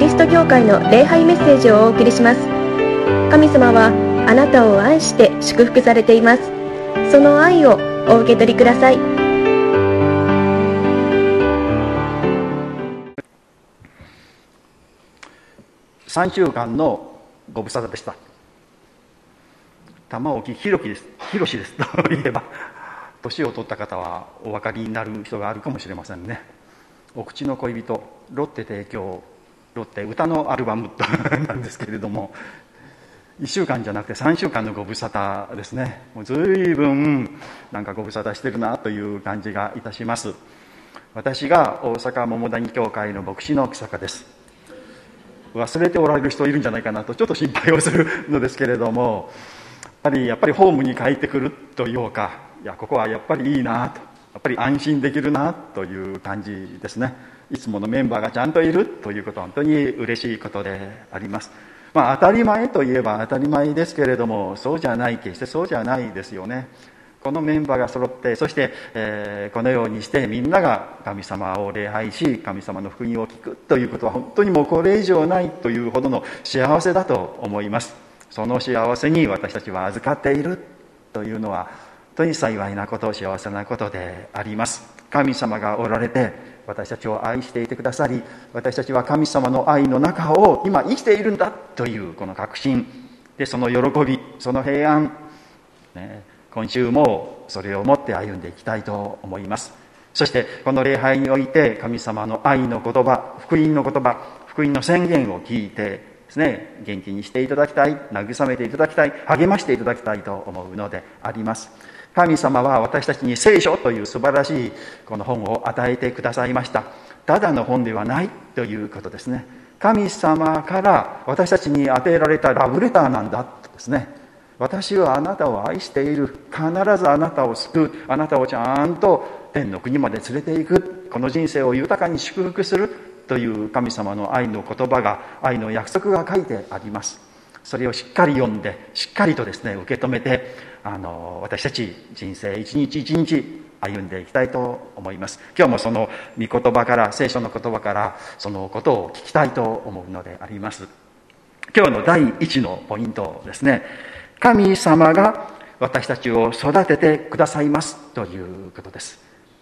リスト教会の礼拝メッセージをお送りします。神様はあなたを愛して祝福されています。その愛をお受け取りください。3週間のご無沙汰でした。玉置宏樹です。宏です。と言えば年を取った方はお分かりになる人があるかもしれませんね。お口の恋人ロッテ提供ロッテ歌のアルバム なんですけれども1週間じゃなくて3週間のご無沙汰ですね。もう随分なんかご無沙汰してるなという感じがいたします。私が大阪桃谷教会の牧師の木坂です。忘れておられる人いるんじゃないかなとちょっと心配をするのですけれどもやっぱりやっぱりホームに帰ってくるというかいやここはやっぱりいいなとやっぱり安心できるなという感じですね。いつものメンバーがちゃんといるということは本当に嬉しいことであります。まあ当たり前といえば当たり前ですけれどもそうじゃない決してそうじゃないですよね。このメンバーが揃ってそして、えー、このようにしてみんなが神様を礼拝し神様の福音を聞くということは本当にもうこれ以上ないというほどの幸せだと思います。その幸せに私たちは預かっているというのは当に幸いなこと幸せなことであります。神様がおられて私たちを愛していてくださり私たちは神様の愛の中を今生きているんだというこの確信。でその喜びその平安、ね、今週もそれを持って歩んでいきたいと思います。そしてこの礼拝において神様の愛の言葉福音の言葉福音の宣言を聞いてですね元気にしていただきたい慰めていただきたい励ましていただきたいと思うのであります。神様は私たちに聖書という素晴らしいこの本を与えてくださいました。ただの本ではないということですね。神様から私たちに与えられたラブレターなんだとですね。私はあなたを愛している。必ずあなたを救う。あなたをちゃんと天の国まで連れていく。この人生を豊かに祝福する。という神様の愛の言葉が愛の約束が書いてあります。それをしっかり読んでしっかりとですね受け止めてあの私たち人生一日一日歩んでいきたいと思います。今日もその御言葉から聖書の言葉からそのことを聞きたいと思うのであります。今日の第一のポイントですね。神様が私たちを育ててくださいますということです。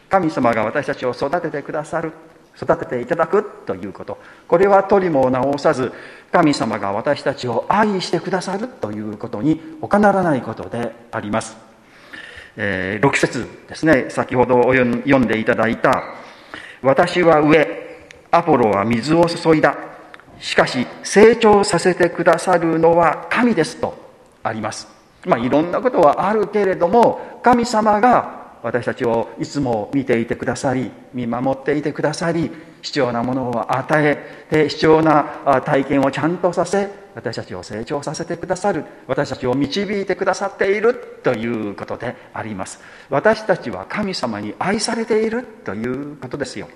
神様が私たちを育ててくださる育てていただくということ。これは取りも直さず神様が私たちを愛してくださるということに他ならないことであります、えー、6節ですね。先ほど読んでいただいた「私は植えアポロは水を注いだ。しかし成長させてくださるのは神です」とあります。まあいろんなことはあるけれども神様が私たちをいつも見ていてくださり見守っていてくださり必要なものを与えて必要な体験をちゃんとさせ私たちを成長させてくださる私たちを導いてくださっているということであります。私たちは神様に愛されているということですよ。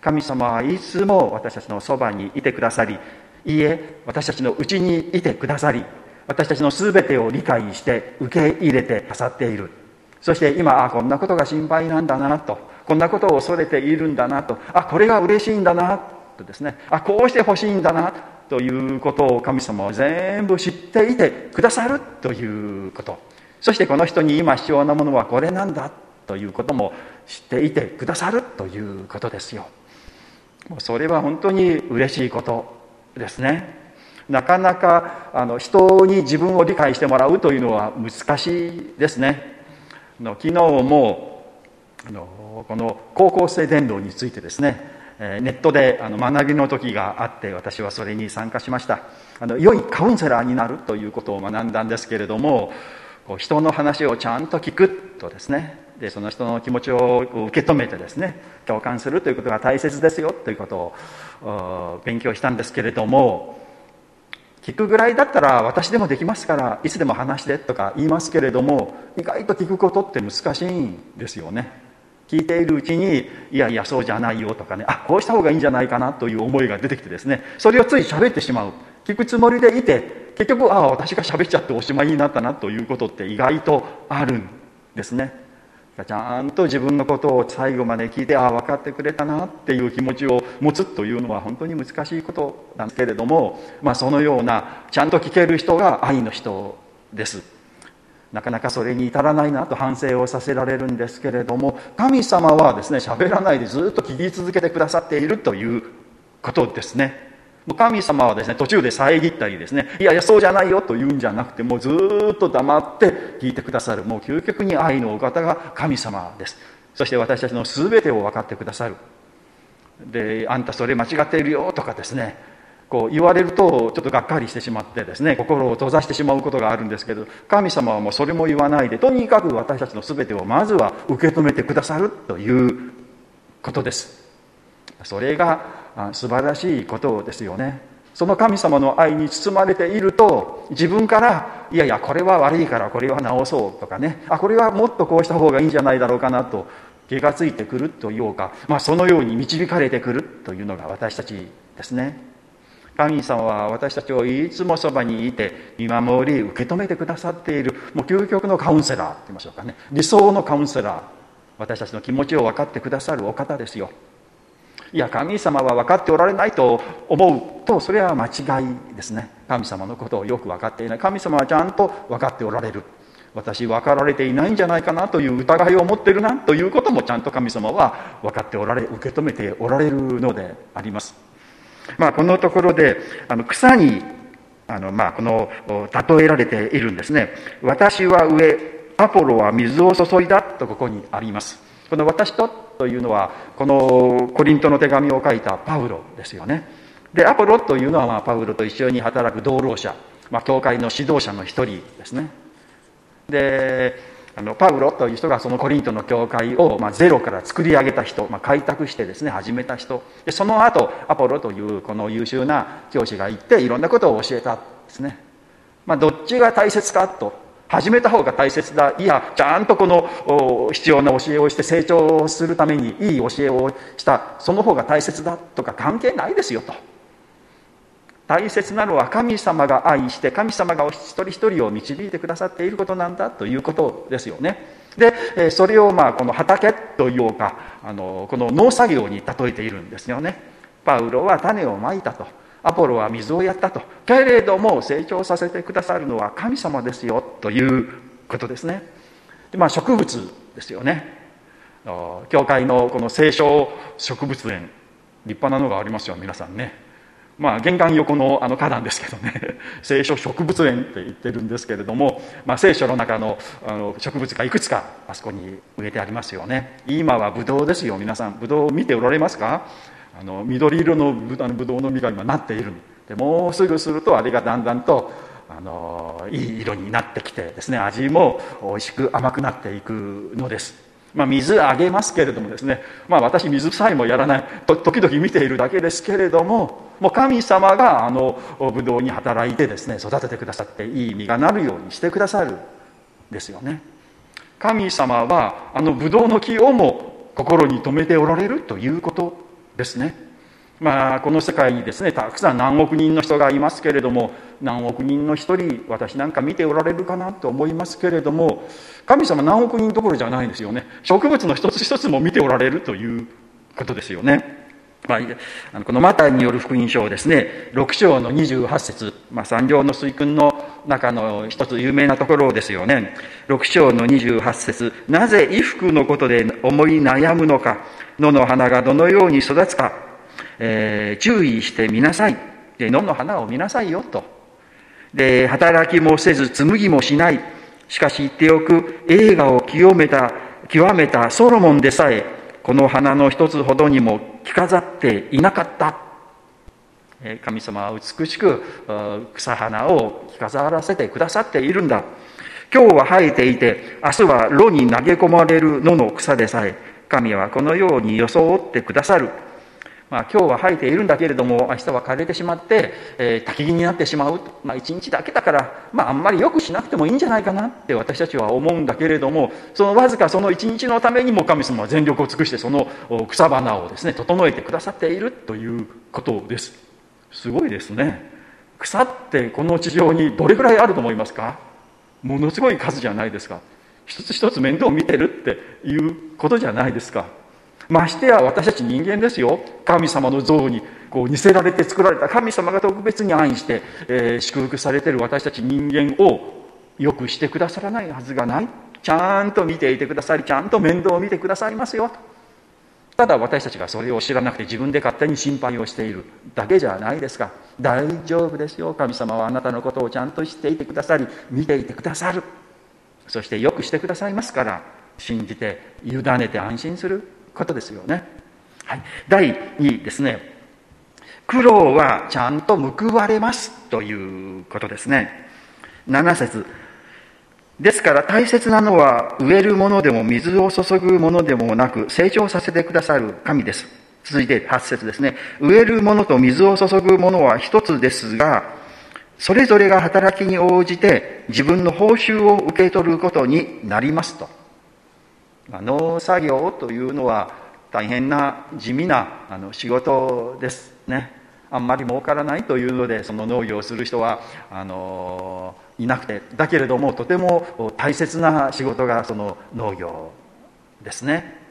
神様はいつも私たちのそばにいてくださりいいえ私たちのうちにいてくださり私たちの全てを理解して受け入れてくださっている。そして今あこんなことが心配なんだなと。こんなことを恐れているんだなと。あこれが嬉しいんだなとですね。あこうしてほしいんだなということを神様は全部知っていてくださるということ。そしてこの人に今必要なものはこれなんだということも知っていてくださるということですよ。もうそれは本当に嬉しいことですね。なかなかあの人に自分を理解してもらうというのは難しいですね。昨日もこの高校生伝道についてですねネットで学びの時があって私はそれに参加しました。あの良いカウンセラーになるということを学んだんですけれどもこう人の話をちゃんと聞くとですねでその人の気持ちを受け止めてですね共感するということが大切ですよということを勉強したんですけれども聞くぐらいだったら私でもできますからいつでも話してとか言いますけれども意外と聞くことって難しいんですよね。聞いているうちにいやいやそうじゃないよとかねあこうした方がいいんじゃないかなという思いが出てきてですねそれをつい喋ってしまう。聞くつもりでいて結局ああ私が喋っちゃっておしまいになったなということって意外とあるんですね。ちゃんと自分のことを最後まで聞いてああ分かってくれたなっていう気持ちを持つというのは本当に難しいことなんですけれども、まあ、そのようなちゃんと聞ける人が愛の人です。なかなかそれに至らないなと反省をさせられるんですけれども神様はですね喋らないでずっと聞き続けてくださっているということですね。神様はですね途中で遮ったりですねいやいやそうじゃないよと言うんじゃなくてもうずっと黙って聞いてくださる。もう究極に愛のお方が神様です。そして私たちの全てを分かってくださる。であんたそれ間違っているよとかですねこう言われるとちょっとがっかりしてしまってですね心を閉ざしてしまうことがあるんですけど神様はもうそれも言わないでとにかく私たちの全てをまずは受け止めてくださるということです。それが素晴らしいことですよね。その神様の愛に包まれていると自分からいやいやこれは悪いからこれは直そうとかね。あこれはもっとこうした方がいいんじゃないだろうかなと気がついてくるというか、まあ、そのように導かれてくるというのが私たちですね。神様は私たちをいつもそばにいて見守り受け止めてくださっているもう究極のカウンセラーって言いましょうかね。理想のカウンセラー。私たちの気持ちを分かってくださるお方ですよ。いや神様は分かっておられないと思うとそれは間違いですね。神様のことをよく分かっていない。神様はちゃんと分かっておられる。私分かられていないんじゃないかなという疑いを持っているなということもちゃんと神様は分かっておられ受け止めておられるのであります。まあこのところであの草にあのまあこの例えられているんですね。私は上アポロは水を注いだとここにあります。この私とというのはこのコリントの手紙を書いたパウロですよね。でアポロというのは、まあ、パウロと一緒に働く同労者、まあ、教会の指導者の一人ですね。であのパウロという人がそのコリントの教会を、まあ、ゼロから作り上げた人、まあ、開拓してですね始めた人。でその後アポロというこの優秀な教師が行っていろんなことを教えたんですね、まあ、どっちが大切かと始めた方が大切だ。いやちゃんとこの必要な教えをして成長するためにいい教えをした。その方が大切だとか関係ないですよと。大切なのは神様が愛して神様がお一人一人を導いてくださっていることなんだということですよね。でそれをまあこの畑というかあのこの農作業に例えているんですよね。パウロは種をまいたと。アポロは水をやったと。けれども成長させてくださるのは神様ですよということですね。で、まあ、植物ですよね。教会のこの聖書植物園立派なのがありますよ皆さんね。まあ玄関横のあの花壇ですけどね。聖書植物園って言ってるんですけれども、まあ、聖書の中のあの植物がいくつかあそこに植えてありますよね。今はブドウですよ皆さん。ブドウを見ておられますか？あの緑色のぶあのブドウの実が今なっている。でもうすぐするとあれがだんだんとあのいい色になってきてですね。味も美味しく甘くなっていくのです、まあ、水あげますけれどもですね、まあ、私水さえもやらない。と時々見ているだけですけれどももう神様があのブドウに働いてですね育ててくださっていい実がなるようにしてくださるですよね。神様はあのブドウの木をも心に留めておられるということですね。まあ、この世界にですねたくさん何億人の人がいますけれども何億人の一人私なんか見ておられるかなと思いますけれども神様何億人どころじゃないんですよね植物の一つ一つも見ておられるということですよね。まあ、このマタイによる福音書をですね6章の28節、まあ、三条の水訓の中の一つ有名なところですよね6章の28節なぜ衣服のことで思い悩むのか野の花がどのように育つか、えー、注意してみなさい。で、野の花を見なさいよと。で、働きもせず紡ぎもしない。しかし言っておく、映画を清めた、極めたソロモンでさえ、この花の一つほどにも着飾っていなかった。神様は美しく草花を着飾らせてくださっているんだ。今日は生えていて、明日は炉に投げ込まれる野の草でさえ、神はこのように装ってくださる。まあ、今日は生えているんだけれども明日は枯れてしまって、えー、焚き木になってしまう、まあ、一日だけだから、まあ、あんまりよくしなくてもいいんじゃないかなって私たちは思うんだけれどもそのわずかその一日のためにも神様は全力を尽くしてその草花をですね整えてくださっているということです。すごいですね。草ってこの地上にどれぐらいあると思いますか？ものすごい数じゃないですか。一つ一つ面倒を見てるっていうことじゃないですか。ましてや私たち人間ですよ。神様の像にこう似せられて作られた。神様が特別に愛して、えー、祝福されてる私たち人間をよくしてくださらないはずがない。ちゃんと見ていてくださりちゃんと面倒を見てくださいますよと。ただ私たちがそれを知らなくて自分で勝手に心配をしている。だけじゃないですか。大丈夫ですよ。神様はあなたのことをちゃんと知っていてくださり見ていてくださる。そしてよくしてくださいますから信じて委ねて安心する。ことですよね、はい、第2ですね。苦労はちゃんと報われますということですね。7節。ですから大切なのは植えるものでも水を注ぐものでもなく成長させてくださる神です。続いて8節ですね。植えるものと水を注ぐものは一つですがそれぞれが働きに応じて自分の報酬を受け取ることになりますと。農作業というのは大変な地味なあの仕事ですね。あんまり儲からないというのでその農業をする人はあのいなくて。だけれどもとても大切な仕事がその農業ですね。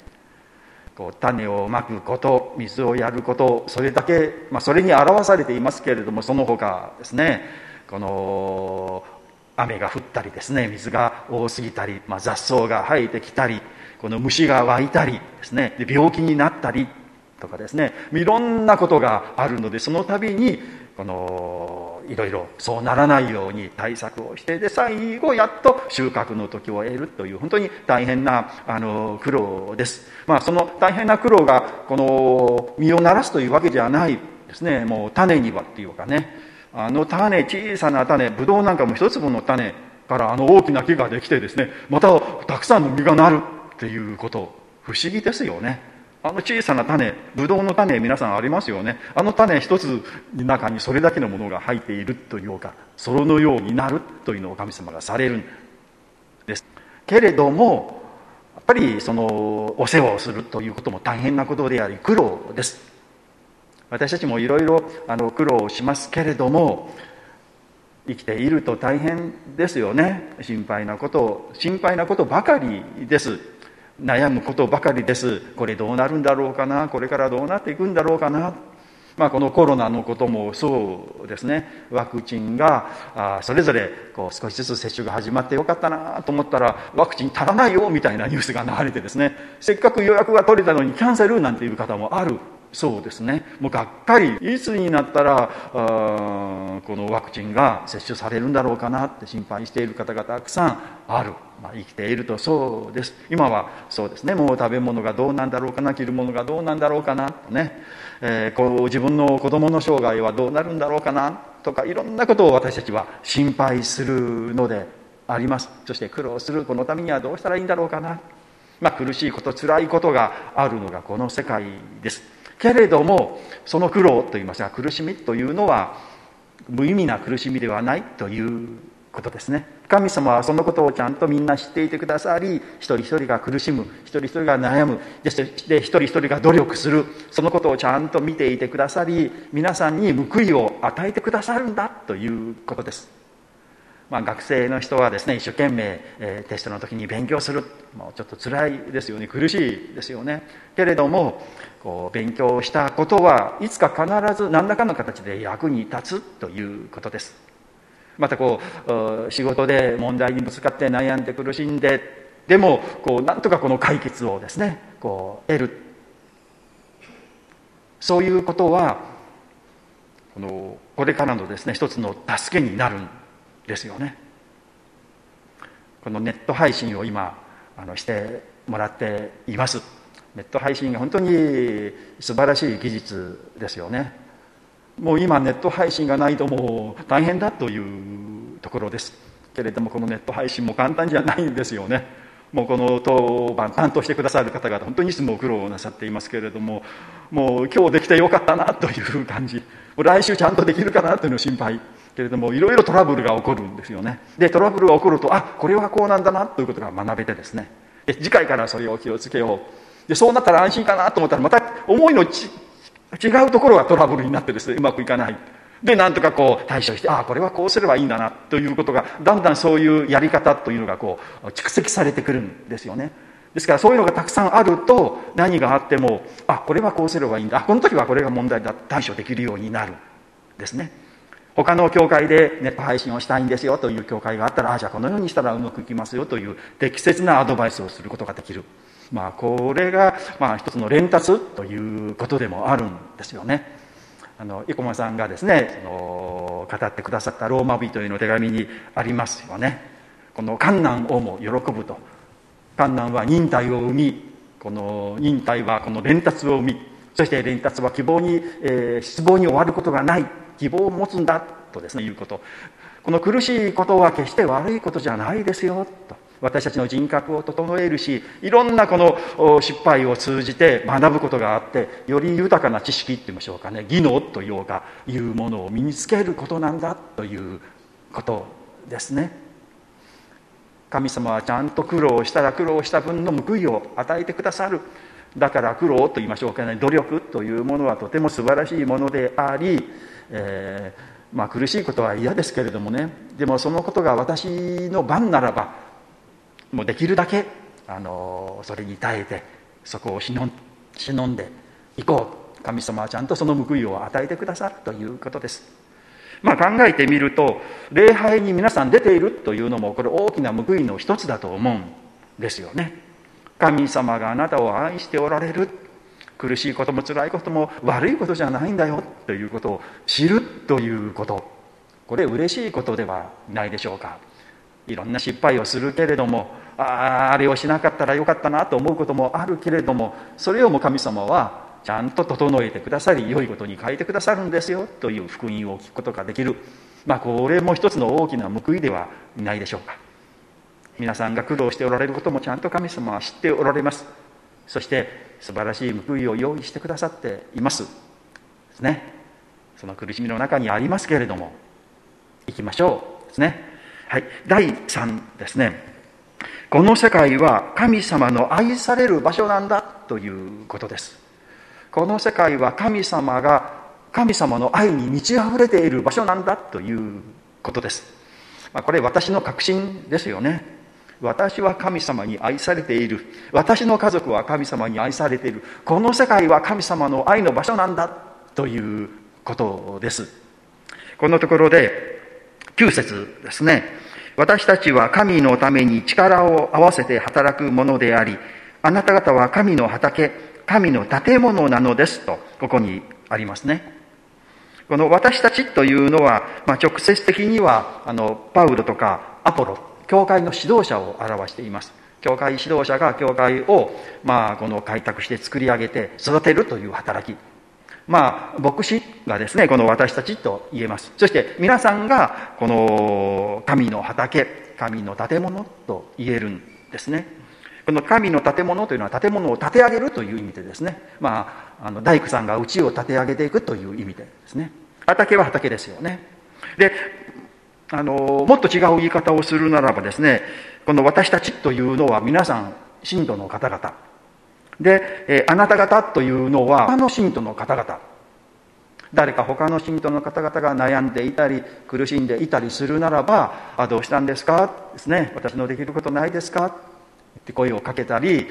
こう種をまくこと水をやることそれだけ、まあ、それに表されていますけれどもその他ですね。この雨が降ったりですね水が多すぎたり、まあ、雑草が生えてきたりこの虫が湧いたりですねで病気になったりとかですねいろんなことがあるのでその度にこのいろいろそうならないように対策をしてで最後やっと収穫の時を得るという本当に大変なあの苦労です、まあ、その大変な苦労がこの実をならすというわけじゃないですね。もう種にはっていうかね。あの種小さな種ブドウなんかも一粒の種からあの大きな木ができてですねまたたくさんの実がなる。っていうこと不思議ですよね。あの小さな種ブドウの種皆さんありますよね。あの種一つの中にそれだけのものが入っているというかそのようになるというのを神様がされるんです。けれどもやっぱりそのお世話をするということも大変なことであり苦労です。私たちもいろいろ苦労しますけれども生きていると大変ですよね。心配なこと心配なことばかりです。悩むことばかりです。これどうなるんだろうかな？これからどうなっていくんだろうかな？まあ、このコロナのこともそうですね。ワクチンがあそれぞれこう少しずつ接種が始まってよかったなと思ったらワクチン足らないよみたいなニュースが流れてですね。せっかく予約が取れたのにキャンセルなんていう方もある。そうですね。もうがっかりいつになったらこのワクチンが接種されるんだろうかなって心配している方がたくさんある、まあ、生きているとそうです。今はそうですね。もう食べ物がどうなんだろうかな着るものがどうなんだろうかなとね、えー、こう自分の子供の生涯はどうなるんだろうかなとかいろんなことを私たちは心配するのであります。そして苦労するこのためにはどうしたらいいんだろうかな。まあ、苦しいこと辛いことがあるのがこの世界です。けれどもその苦労といいますか苦しみというのは無意味な苦しみではないということですね。神様はそのことをちゃんとみんな知っていてくださり一人一人が苦しむ一人一人が悩むで一人一人が努力するそのことをちゃんと見ていてくださり皆さんに報いを与えてくださるんだということです。まあ、学生の人はですね一生懸命、えー、テストの時に勉強する。もうちょっと辛いですよね。苦しいですよね。けれどもこう勉強したことはいつか必ず何らかの形で役に立つということです。またこう仕事で問題にぶつかって悩んで苦しんででもこうなんとかこの解決をですねこう得る。そういうことはこのこれからのですね一つの助けになる。んですですよね。このネット配信を今あのしてもらっています。ネット配信が本当に素晴らしい技術ですよね。もう今ネット配信がないともう大変だというところです。けれどもこのネット配信も簡単じゃないんですよね。もうこの当番担当してくださる方々本当にいつも苦労なさっていますけれどももう今日できてよかったなという感じ。来週ちゃんとできるかなというの心配。けれどもいろいろトラブルが起こるんですよね。でトラブルが起こるとあこれはこうなんだなということが学べてですね。で次回からそれを気をつけよう。でそうなったら安心かなと思ったらまた思いのち違うところがトラブルになってですねうまくいかない。でなんとかこう対処してああこれはこうすればいいんだなということがだんだんそういうやり方というのがこう蓄積されてくるんですよね。ですからそういうのがたくさんあると何があってもあこれはこうすればいいんだ。この時はこれが問題だ。対処できるようになる。ですね。他の教会でネット配信をしたいんですよという教会があったらああじゃあこのようにしたらうまくいきますよという適切なアドバイスをすることができる。まあこれがまあ一つの連達ということでもあるんですよね。あの生駒さんがですねその語ってくださったローマ人への手紙にありますよね。この観難をも喜ぶと。観難は忍耐を生みこの忍耐はこの連達を生みそして連達は希望に、えー、失望に終わることがない。希望を持つんだとですねいうこと。この苦しいことは決して悪いことじゃないですよと。私たちの人格を整えるしいろんなこの失敗を通じて学ぶことがあってより豊かな知識って言いましょうかね。技能というかいうものを身につけることなんだということですね。神様はちゃんと苦労したら苦労した分の報いを与えてくださる。だから苦労と言いましょうかね。努力というものはとても素晴らしいものでありえー、まあ、苦しいことは嫌ですけれどもねでもそのことが私の番ならばもうできるだけあのそれに耐えてそこを忍んでいこう神様はちゃんとその報いを与えてくださるということです。まあ、考えてみると礼拝に皆さん出ているというのもこれ大きな報いの一つだと思うんですよね。神様があなたを愛しておられる苦しいことも辛いことも悪いことじゃないんだよということを知るということ。これ嬉しいことではないでしょうか。いろんな失敗をするけれどもあああれをしなかったらよかったなと思うこともあるけれどもそれをも神様はちゃんと整えてくださり良いことに変えてくださるんですよという福音を聞くことができる。まあこれも一つの大きな報いではないでしょうか。皆さんが苦労しておられることもちゃんと神様は知っておられます。そして素晴らしい報いを用意してくださっています。ですね。その苦しみの中にありますけれども行きましょう。ですね。はい。第3ですね。この世界は神様の愛される場所なんだということです。この世界は神様が神様の愛に満ち溢れている場所なんだということです、まあ、これ私の確信ですよね。私は神様に愛されている。私の家族は神様に愛されている。この世界は神様の愛の場所なんだということです。このところで9節ですね。私たちは神のために力を合わせて働くものでありあなた方は神の畑神の建物なのです。とここにありますね。この私たちというのは、まあ、直接的にはあのパウロとかアポロ教会の指導者を表しています。教会指導者が教会を、まあ、この開拓して作り上げて育てるという働き。まあ牧師がですねこの私たちと言えます。そして皆さんがこの神の畑神の建物と言えるんですね。この神の建物というのは建物を建て上げるという意味でですね。まああの大工さんが家を建て上げていくという意味でですね。畑は畑ですよね。であのもっと違う言い方をするならばですねこの私たちというのは皆さん信徒の方々。で、えあなた方というのは他の信徒の方々。誰か他の信徒の方々が悩んでいたり苦しんでいたりするならば「あどうしたんですか?」ですね「私のできることないですか?」って声をかけたり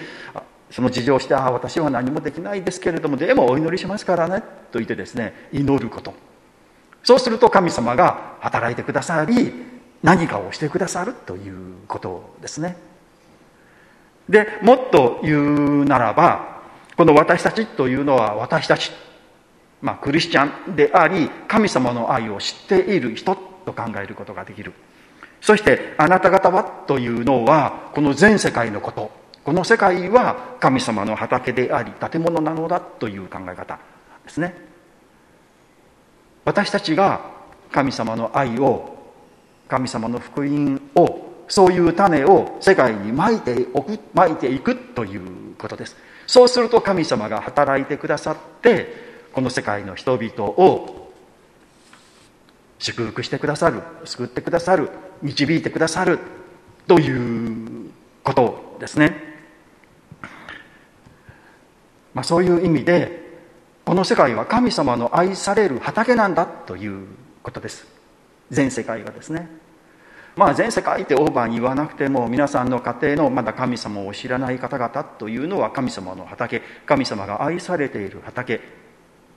その事情をして「あ私は何もできないですけれどもでもお祈りしますからね」と言ってですね祈ること。そうすると神様が働いてくださり何かをしてくださるということですね。でもっと言うならばこの私たちというのは私たちまあクリスチャンであり神様の愛を知っている人と考えることができる。そしてあなた方はというのはこの全世界のこと。この世界は神様の畑であり建物なのだという考え方ですね。私たちが神様の愛を神様の福音をそういう種を世界にまいておくまいていくということです。そうすると神様が働いてくださってこの世界の人々を祝福してくださる救ってくださる導いてくださるということですね、まあ、そういう意味でこの世界は神様の愛される畑なんだということです。全世界がですね。まあ全世界ってオーバーに言わなくても皆さんの家庭のまだ神様を知らない方々というのは神様の畑神様が愛されている畑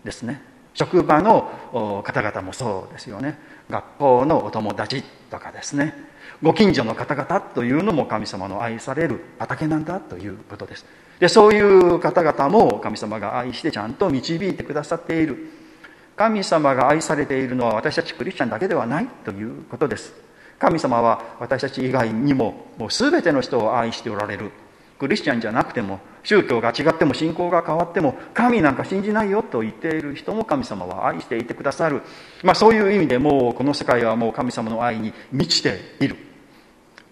ですね。職場の方々もそうですよね。学校のお友達とかですね。ご近所の方々というのも神様の愛される畑なんだということです。でそういう方々も神様が愛してちゃんと導いてくださっている。神様が愛されているのは私たちクリスチャンだけではないということです。神様は私たち以外にももう全ての人を愛しておられる。クリスチャンじゃなくても宗教が違っても信仰が変わっても神なんか信じないよと言っている人も神様は愛していてくださる、まあ、そういう意味でもうこの世界はもう神様の愛に満ちている。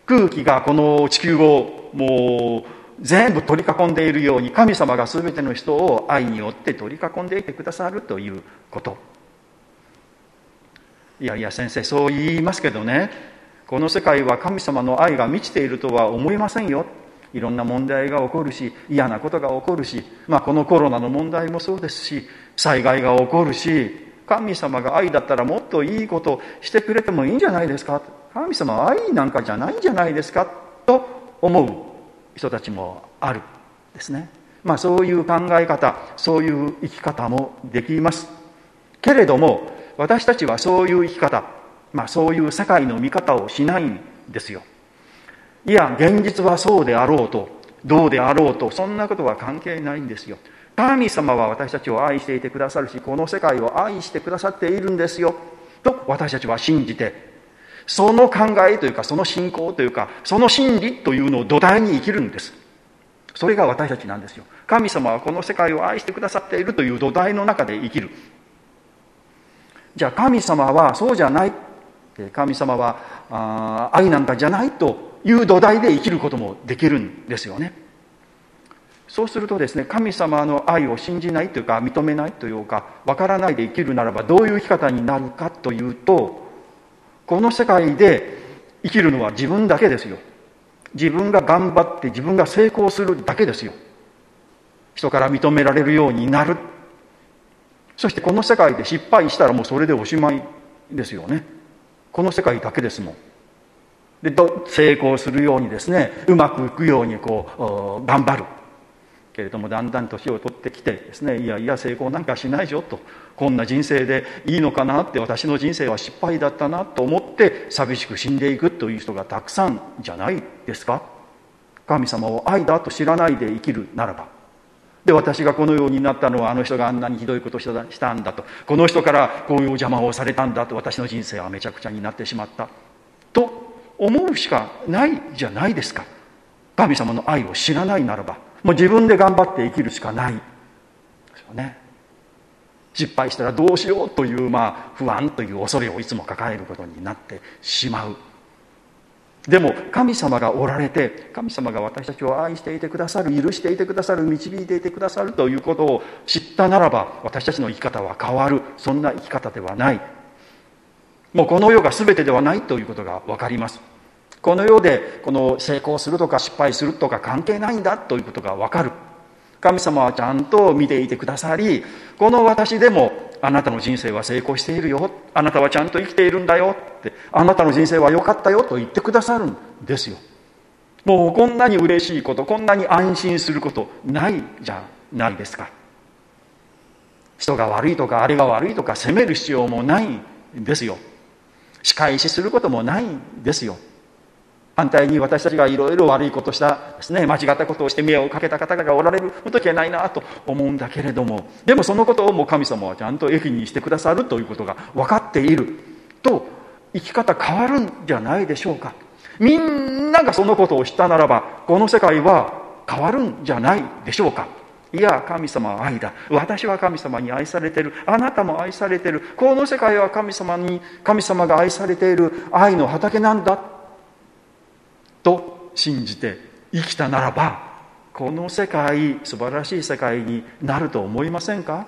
空気がこの地球をもう全部取り囲んでいるように神様が全ての人を愛によって取り囲んでいてくださるということ。いやいや先生そう言いますけどね。この世界は神様の愛が満ちているとは思いませんよ。いろんな問題が起こるし嫌なことが起こるし、まあ、このコロナの問題もそうですし災害が起こるし神様が愛だったらもっといいことしてくれてもいいんじゃないですか。神様は愛なんかじゃないんじゃないですか。と思う。人たちもあるですね。まあそういう考え方そういう生き方もできます。けれども私たちはそういう生き方、まあ、そういう世界の見方をしないんですよ。いや現実はそうであろうとどうであろうとそんなことは関係ないんですよ。神様は私たちを愛していてくださるしこの世界を愛してくださっているんですよ。と私たちは信じてその考えというかその信仰というかその真理というのを土台に生きるんです。それが私たちなんですよ。神様はこの世界を愛してくださっているという土台の中で生きる。じゃあ神様はそうじゃない。神様は愛なんかじゃないという土台で生きることもできるんですよね。そうするとですね神様の愛を信じないというか認めないというかわからないで生きるならばどういう生き方になるかというとこの世界で生きるのは自分だけですよ。自分が頑張って自分が成功するだけですよ。人から認められるようになる。そしてこの世界で失敗したらもうそれでおしまいですよね。この世界だけですもん。で成功するようにですねうまくいくようにこう頑張る。けれどもだんだん年を取ってきてですねいやいや成功なんかしないよとこんな人生でいいのかなって私の人生は失敗だったなと思って寂しく死んでいくという人がたくさんじゃないですか。神様を愛だと知らないで生きるならば。で私がこのようになったのはあの人があんなにひどいことをしたんだと。この人からこういう邪魔をされたんだと私の人生はめちゃくちゃになってしまった。と思うしかないじゃないですか。神様の愛を知らないならば。もう自分で頑張って生きるしかない。ですよね。失敗したらどうしようという、まあ、不安という恐れをいつも抱えることになってしまう。でも神様がおられて神様が私たちを愛していてくださる許していてくださる導いていてくださるということを知ったならば私たちの生き方は変わる。そんな生き方ではない。もうこの世が全てではないということが分かります。この世でこの成功するとか失敗するとか関係ないんだということが分かる。神様はちゃんと見ていてくださりこの私でもあなたの人生は成功しているよ。あなたはちゃんと生きているんだよって。あなたの人生は良かったよと言ってくださるんですよ。もうこんなに嬉しいことこんなに安心することないじゃないですか。人が悪いとかあれが悪いとか責める必要もないんですよ。仕返しすることもないんですよ。反対に私たちがいろいろ悪いことしたですね間違ったことをして迷惑をかけた方がおられる時はないなと思うんだけれどもでもそのことをもう神様はちゃんと益にしてくださるということが分かっていると生き方変わるんじゃないでしょうか。みんながそのことを知ったならばこの世界は変わるんじゃないでしょうか。いや神様は愛だ。私は神様に愛されてる。あなたも愛されてる。この世界は神様に神様が愛されている愛の畑なんだ。と信じて生きたならばこの世界素晴らしい世界になると思いませんか？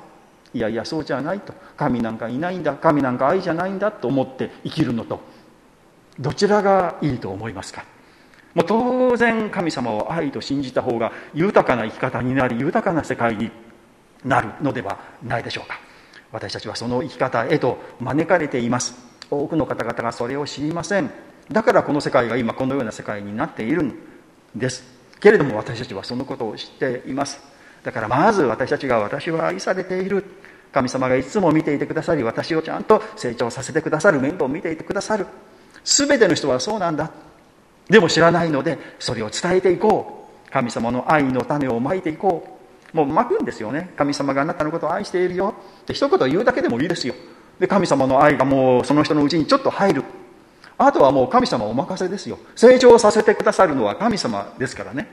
いやいやそうじゃないと。神なんかいないんだ。神なんか愛じゃないんだと思って生きるのと。どちらがいいと思いますか？もう当然神様を愛と信じた方が豊かな生き方になり豊かな世界になるのではないでしょうか。私たちはその生き方へと招かれています。多くの方々がそれを知りません。だからこの世界が今このような世界になっているんですけれども私たちはそのことを知っています。だからまず私たちが私は愛されている。神様がいつも見ていてくださり私をちゃんと成長させてくださる面倒を見ていてくださる。全ての人はそうなんだ。でも知らないのでそれを伝えていこう。神様の愛の種をまいていこう。もうまくんですよね。神様があなたのことを愛しているよ。って一言言うだけでもいいですよ。で神様の愛がもうその人のうちにちょっと入る。あとはもう神様お任せですよ。成長させてくださるのは神様ですからね。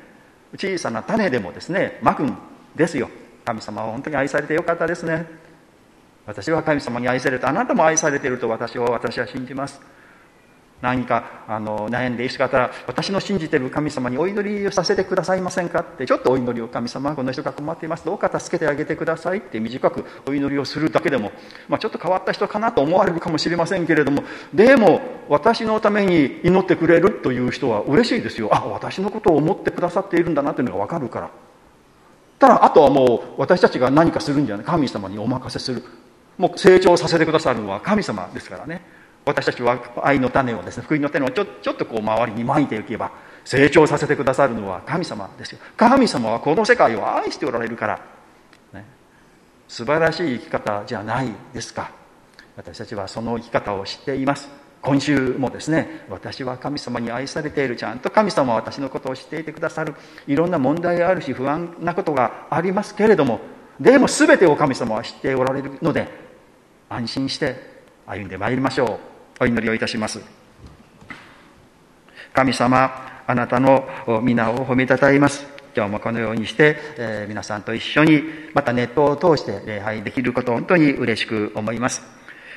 小さな種でもですねまくんですよ。神様は本当に愛されてよかったですね。私は神様に愛されてあなたも愛されていると私は私は信じます。何かあの悩んでいる方私の信じてる神様にお祈りをさせてくださいませんかってちょっとお祈りを神様この人が困っていますどうか助けてあげてくださいって短くお祈りをするだけでも、まあ、ちょっと変わった人かなと思われるかもしれませんけれどもでも私のために祈ってくれるという人は嬉しいですよ。あ私のことを思ってくださっているんだなというのが分かるから。ただあとはもう私たちが何かするんじゃない神様にお任せする。もう成長させてくださるのは神様ですからね。私たちは愛の種をですね福音の種をちょちょっとこう周りにまいていけば成長させてくださるのは神様ですよ。神様はこの世界を愛しておられるから、ね、素晴らしい生き方じゃないですか。私たちはその生き方を知っています。今週もですね私は神様に愛されている。ちゃんと神様は私のことを知っていてくださる。いろんな問題があるし不安なことがありますけれどもでも全てを神様は知っておられるので安心して歩んでまいりましょう。お祈りをいたします神様あなたの皆を褒めたたえます今日もこのようにして、えー、皆さんと一緒にまたネットを通して礼拝できることを本当に嬉しく思います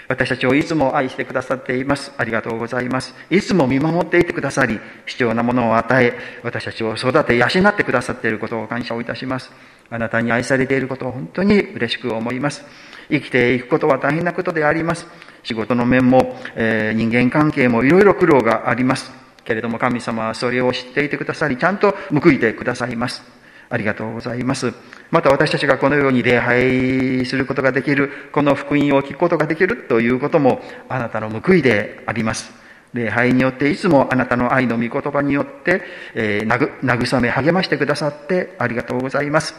私たちをいつも愛してくださっています。ありがとうございます。いつも見守っていてくださり、必要なものを与え、私たちを育て、養ってくださっていることを感謝をいたします。あなたに愛されていることを本当に嬉しく思います。生きていくことは大変なことであります。仕事の面も、え、人間関係もいろいろ苦労があります。けれども神様はそれを知っていてくださり、ちゃんと報いてくださいます。ありがとうございます。また私たちがこのように礼拝することができる、この福音を聞くことができるということもあなたの報いであります。礼拝によっていつもあなたの愛の御言葉によって、えー、慰め励ましてくださってありがとうございます。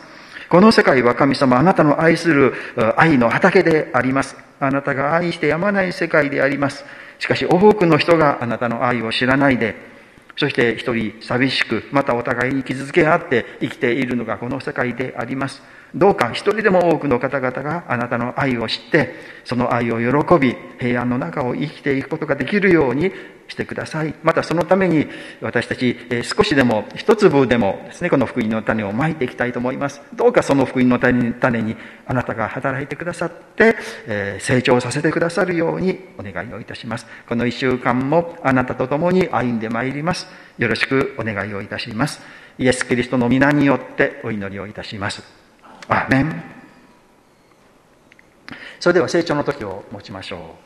この世界は神様あなたの愛する愛の畑であります。あなたが愛してやまない世界であります。しかし多くの人があなたの愛を知らないで、そして一人寂しく、またお互いに傷つけ合って生きているのがこの世界であります。どうか一人でも多くの方々があなたの愛を知って、その愛を喜び、平安の中を生きていくことができるようにしてください。またそのために私たち、少しでも一粒でもですね、この福音の種をまいていきたいと思います。どうかその福音の種にあなたが働いてくださって、え成長させてくださるようにお願いをいたします。この一週間もあなたと共に歩んでまいります。よろしくお願いをいたします。イエス・キリストの皆によってお祈りをいたします。アメン。それでは成長の時を持ちましょう。